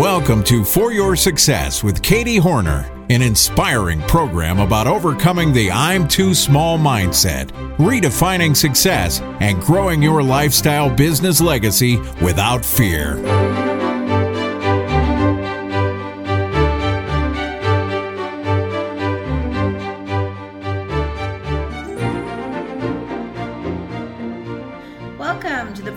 Welcome to For Your Success with Katie Hornor, an inspiring program about overcoming the I'm too small mindset, redefining success, and growing your lifestyle business legacy without fear.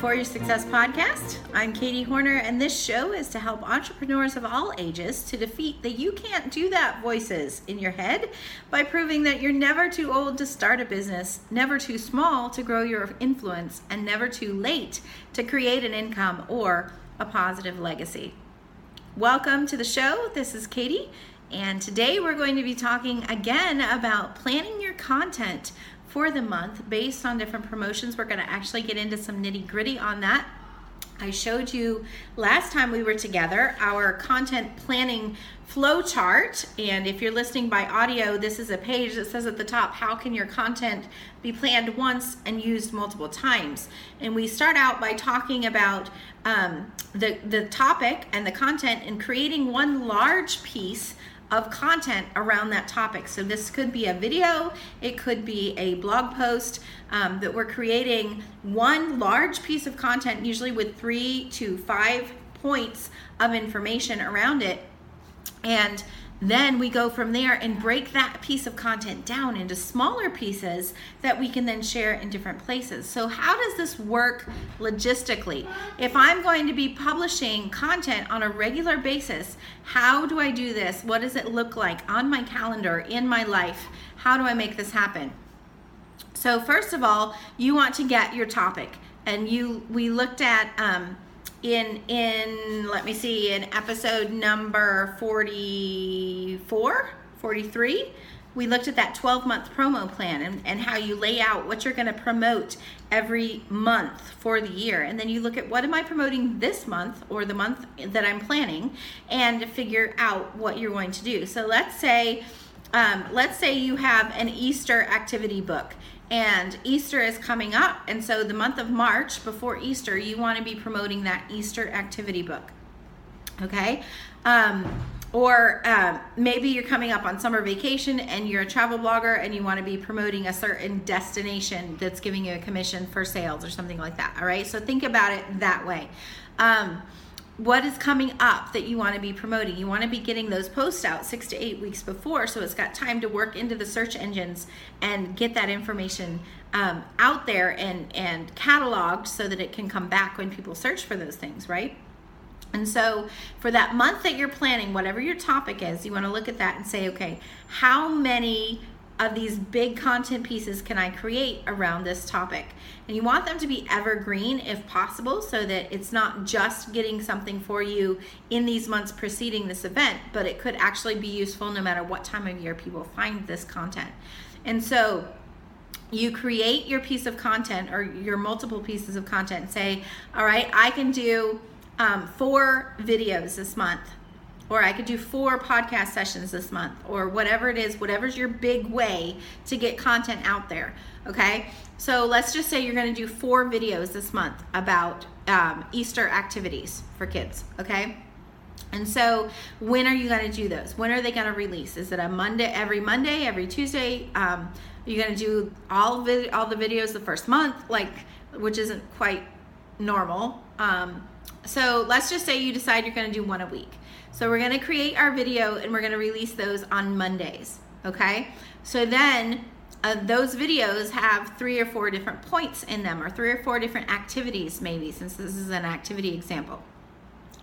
For Your Success podcast. I'm Katie Hornor, and this show is to help entrepreneurs of all ages to defeat the you can't do that voices in your head by proving that you're never too old to start a business, never too small to grow your influence, and never too late to create an income or a positive legacy. Welcome to the show. This is Katie, and today we're going to be talking again about planning your content for the month based on different promotions. We're going to actually get into some nitty gritty on that. I showed you last time we were together our content planning flow chart. And if you're listening by audio, this is a page that says at the top, How can your content be planned once and used multiple times? And we start out by talking about um, the, the topic and the content and creating one large piece of content around that topic. So this could be a video, it could be a blog post um, that we're creating one large piece of content, usually with three to five points of information around it. And then we go from there and break that piece of content down into smaller pieces that we can then share in different places. So, how does this work logistically? If I'm going to be publishing content on a regular basis, how do I do this? What does it look like on my calendar, in my life? How do I make this happen? So, first of all, you want to get your topic. And you, we looked at um, in in let me see in episode number 44 43 we looked at that 12 month promo plan and, and how you lay out what you're going to promote every month for the year. And then you look at what am i promoting this month or the month that i'm planning and figure out what you're going to do. So let's say um, let's say you have an easter activity book and Easter is coming up. And so, the month of March before Easter, you want to be promoting that Easter activity book. Okay? Um, or um, maybe you're coming up on summer vacation and you're a travel blogger and you want to be promoting a certain destination that's giving you a commission for sales or something like that. All right? So, think about it that way. Um, what is coming up that you want to be promoting. You want to be getting those posts out six to eight weeks before, so it's got time to work into the search engines and get that information um, out there and and cataloged so that it can come back when people search for those things, right? And so, for that month that you're planning, whatever your topic is, you want to look at that and say, okay, how many of these big content pieces can I create around this topic? And you want them to be evergreen if possible so that it's not just getting something for you in these months preceding this event, but it could actually be useful no matter what time of year people find this content. And so you create your piece of content or your multiple pieces of content. Say, all right, I can do um, four videos this month or I could do four podcast sessions this month, or whatever it is, whatever's your big way to get content out there. Okay, so let's just say you're going to do four videos this month about um, Easter activities for kids. Okay. And so, when are you going to do those? When are they going to release? Is it a Monday, every Monday, every Tuesday? Um, are you going to do all vid- all the videos the first month, like which isn't quite normal? Um, so let's just say you decide you're going to do one a week. So we're to create our video and we're to release those on Mondays. Okay. So then uh, those videos have three or four different points in them or three or four different activities, maybe, since this is an activity example.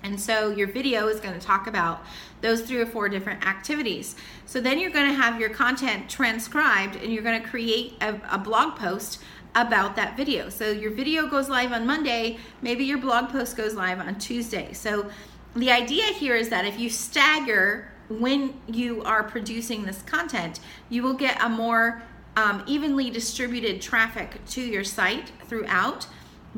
And so your video is going to talk about those three or four different activities. So then you're going to have your content transcribed and you're going to create a, a, blog post about that video. So your video goes live on Monday, maybe your blog post goes live on Tuesday. So the idea here is that if you stagger when you are producing this content, you will get a more um, evenly distributed traffic to your site throughout.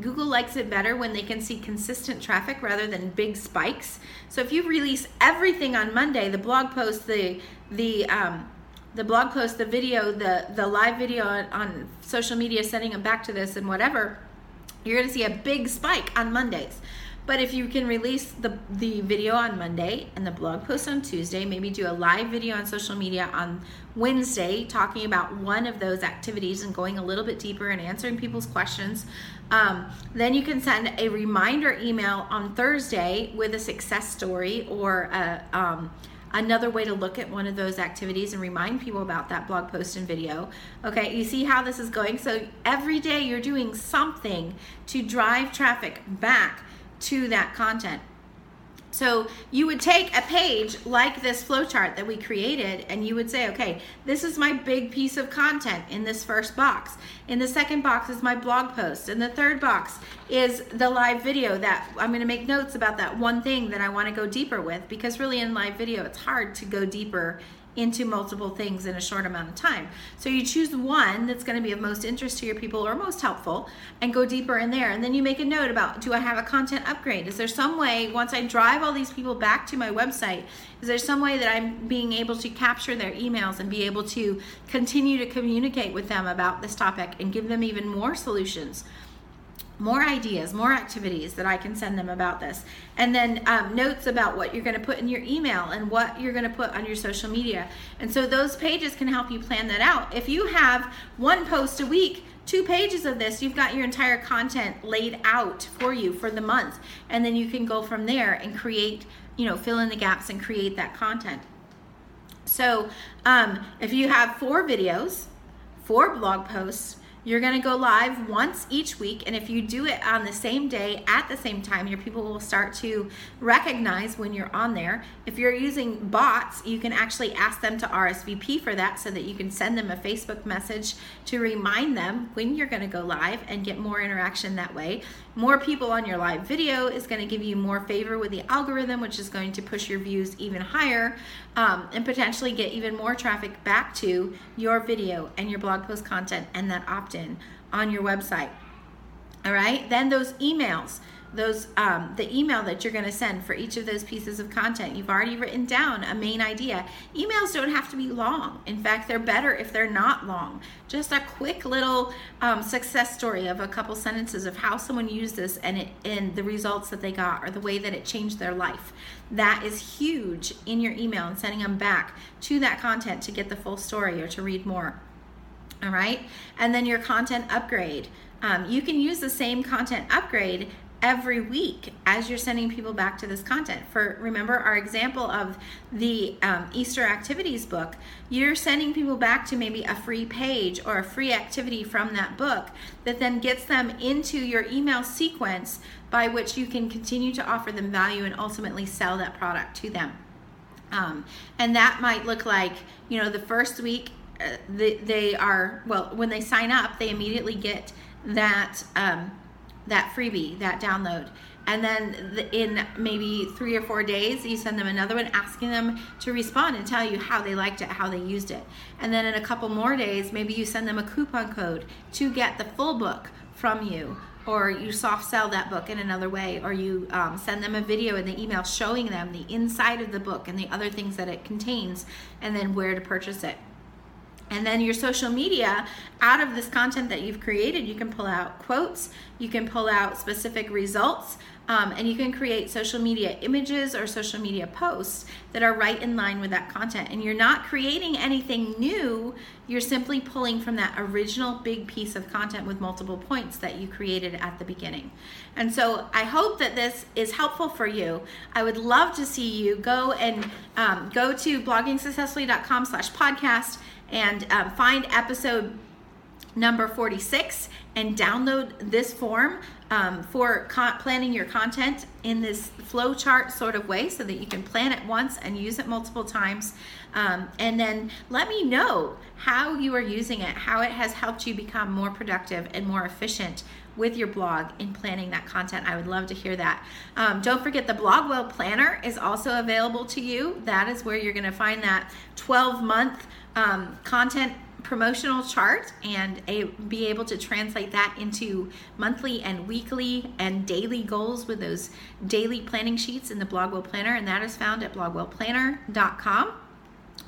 Google likes it better when they can see consistent traffic rather than big spikes. So if you release everything on Monday, the blog post, the the um, the blog post, the video, the the live video on, on social media, sending them back to this and whatever, you're going to see a big spike on Mondays. But if you can release the, the video on Monday and the blog post on Tuesday, maybe do a live video on social media on Wednesday talking about one of those activities and going a little bit deeper and answering people's questions. Um, then you can send a reminder email on Thursday with a success story or a, um, another way to look at one of those activities and remind people about that blog post and video. Okay, you see how this is going? So every day you're doing something to drive traffic back to that content. So you would take a page like this flowchart that we created and you would say, okay, this is my big piece of content in this first box. In the second box is my blog post. In the third box is the live video that I'm going to make notes about that one thing that I want to go deeper with because really in live video it's hard to go deeper into multiple things in a short amount of time. So you choose one that's going to be of most interest to your people or most helpful and go deeper in there. And then you make a note about do I have a content upgrade? Is there some way, once I drive all these people back to my website, is there some way that I'm being able to capture their emails and be able to continue to communicate with them about this topic and give them even more solutions? More ideas, more activities that I can send them about this. And then um, notes about what you're going to put in your email and what you're going to put on your social media. And so those pages can help you plan that out. If you have one post a week, two pages of this, you've got your entire content laid out for you for the month. And then you can go from there and create, you know, fill in the gaps and create that content. So um, if you have four videos, four blog posts, you're going to go live once each week, and if you do it on the same day at the same time, your people will start to recognize when you're on there. If you're using bots, you can actually ask them to RSVP for that so that you can send them a Facebook message to remind them when you're going to go live and get more interaction that way. More people on your live video is going to give you more favor with the algorithm, which is going to push your views even higher um, and potentially get even more traffic back to your video and your blog post content and that opt in on your website. All right, then those emails those um, the email that you're going to send for each of those pieces of content. You've already written down a main idea. Emails don't have to be long. In fact they're better if they're not long. Just a quick little um, success story of a couple sentences of how someone used this and it and the results that they got or the way that it changed their life. That is huge in your email and sending them back to that content to get the full story or to read more all right and then your content upgrade um, you can use the same content upgrade every week as you're sending people back to this content. For remember our example of the um, Easter activities book, you're sending people back to maybe a free page or a free activity from that book that then gets them into your email sequence by which you can continue to offer them value and ultimately sell that product to them. Um, and that might look like, you know, the first week they, they, are, well, when they sign up, they immediately get that. Um, that freebie, that download. And then the, in maybe three or four days, you send them another one asking them to respond and tell you how they liked it, how they used it. And then in a couple more days, maybe you send them a coupon code to get the full book from you or you soft sell that book in another way, or you um, send them a video in the email showing them the inside of the book and the other things that it contains, and then where to purchase it. And then your social media, out of this content that you've created, you can pull out quotes, you can pull out specific results, um, and you can create social media images or social media posts that are right in line with that content. And you're not creating anything new, you're simply pulling from that original big piece of content with multiple points that you created at the beginning. And so I hope that this is helpful for you. I would love to see you go and um, go to bloggingsuccessfully.com slash podcast and um, find episode number 46 and download this form um, for planning your content in this flow chart sort of way so that you can plan it once and use it multiple times. Um, and then let me know how you are using it, how it has helped you become more productive and more efficient with your blog in planning that content. I would love to hear that. Um, don't forget the Blogwell Planner is also available to you. That is where you're going to find that 12 month um, content promotional chart and a, be able to translate that into monthly and weekly and daily goals with those daily planning sheets in the Blogwell Planner, and that is found at blogwellplanner.com.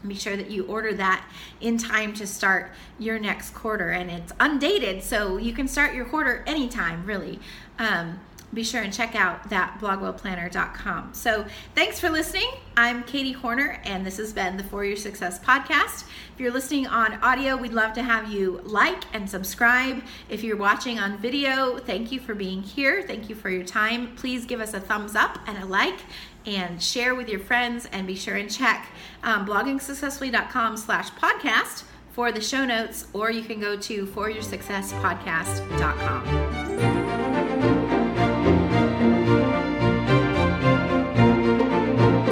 Be sure that you order that in time to start your next quarter, and it's undated, so you can start your quarter anytime, really. Um, be sure and check out that blogwellplanner.com. So thanks for listening. I'm Katie Hornor, and this has been the For Your Success podcast. If you're listening on audio, we'd love to have you like and subscribe. If you're watching on video, thank you for being here. Thank you for your time. Please give us a thumbs up and a like and share with your friends and be sure and check um, bloggingsuccessfully.com slash podcast for the show notes or you can go to foryoursuccesspodcast.com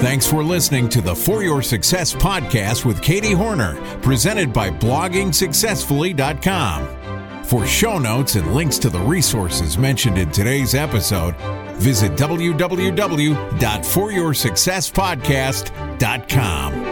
Thanks for listening to the For Your Success podcast with Katie Hornor, presented by bloggingsuccessfully.com. For show notes and links to the resources mentioned in today's episode, visit www.foryoursuccesspodcast.com.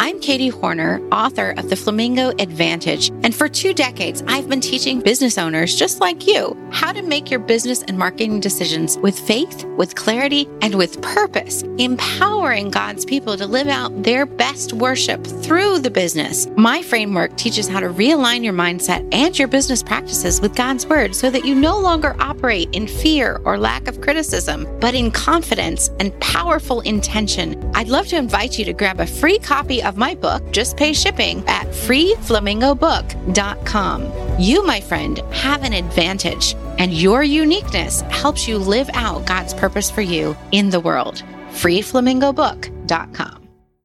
I'm Katie Hornor, author of The Flamingo Advantage. And for two decades, I've been teaching business owners just like you how to make your business and marketing decisions with faith, with clarity, and with purpose, empowering God's people to live out their best worship through the business. My framework teaches how to realign your mindset and your business practices with God's word so that you no longer operate in fear or lack of criticism, but in confidence and powerful intention. I'd love to invite you to grab a free copy of my book, Just Pay Shipping, at freeflamingobook.com. You, my friend, have an advantage, and your uniqueness helps you live out God's purpose for you in the world. freeflamingobook.com.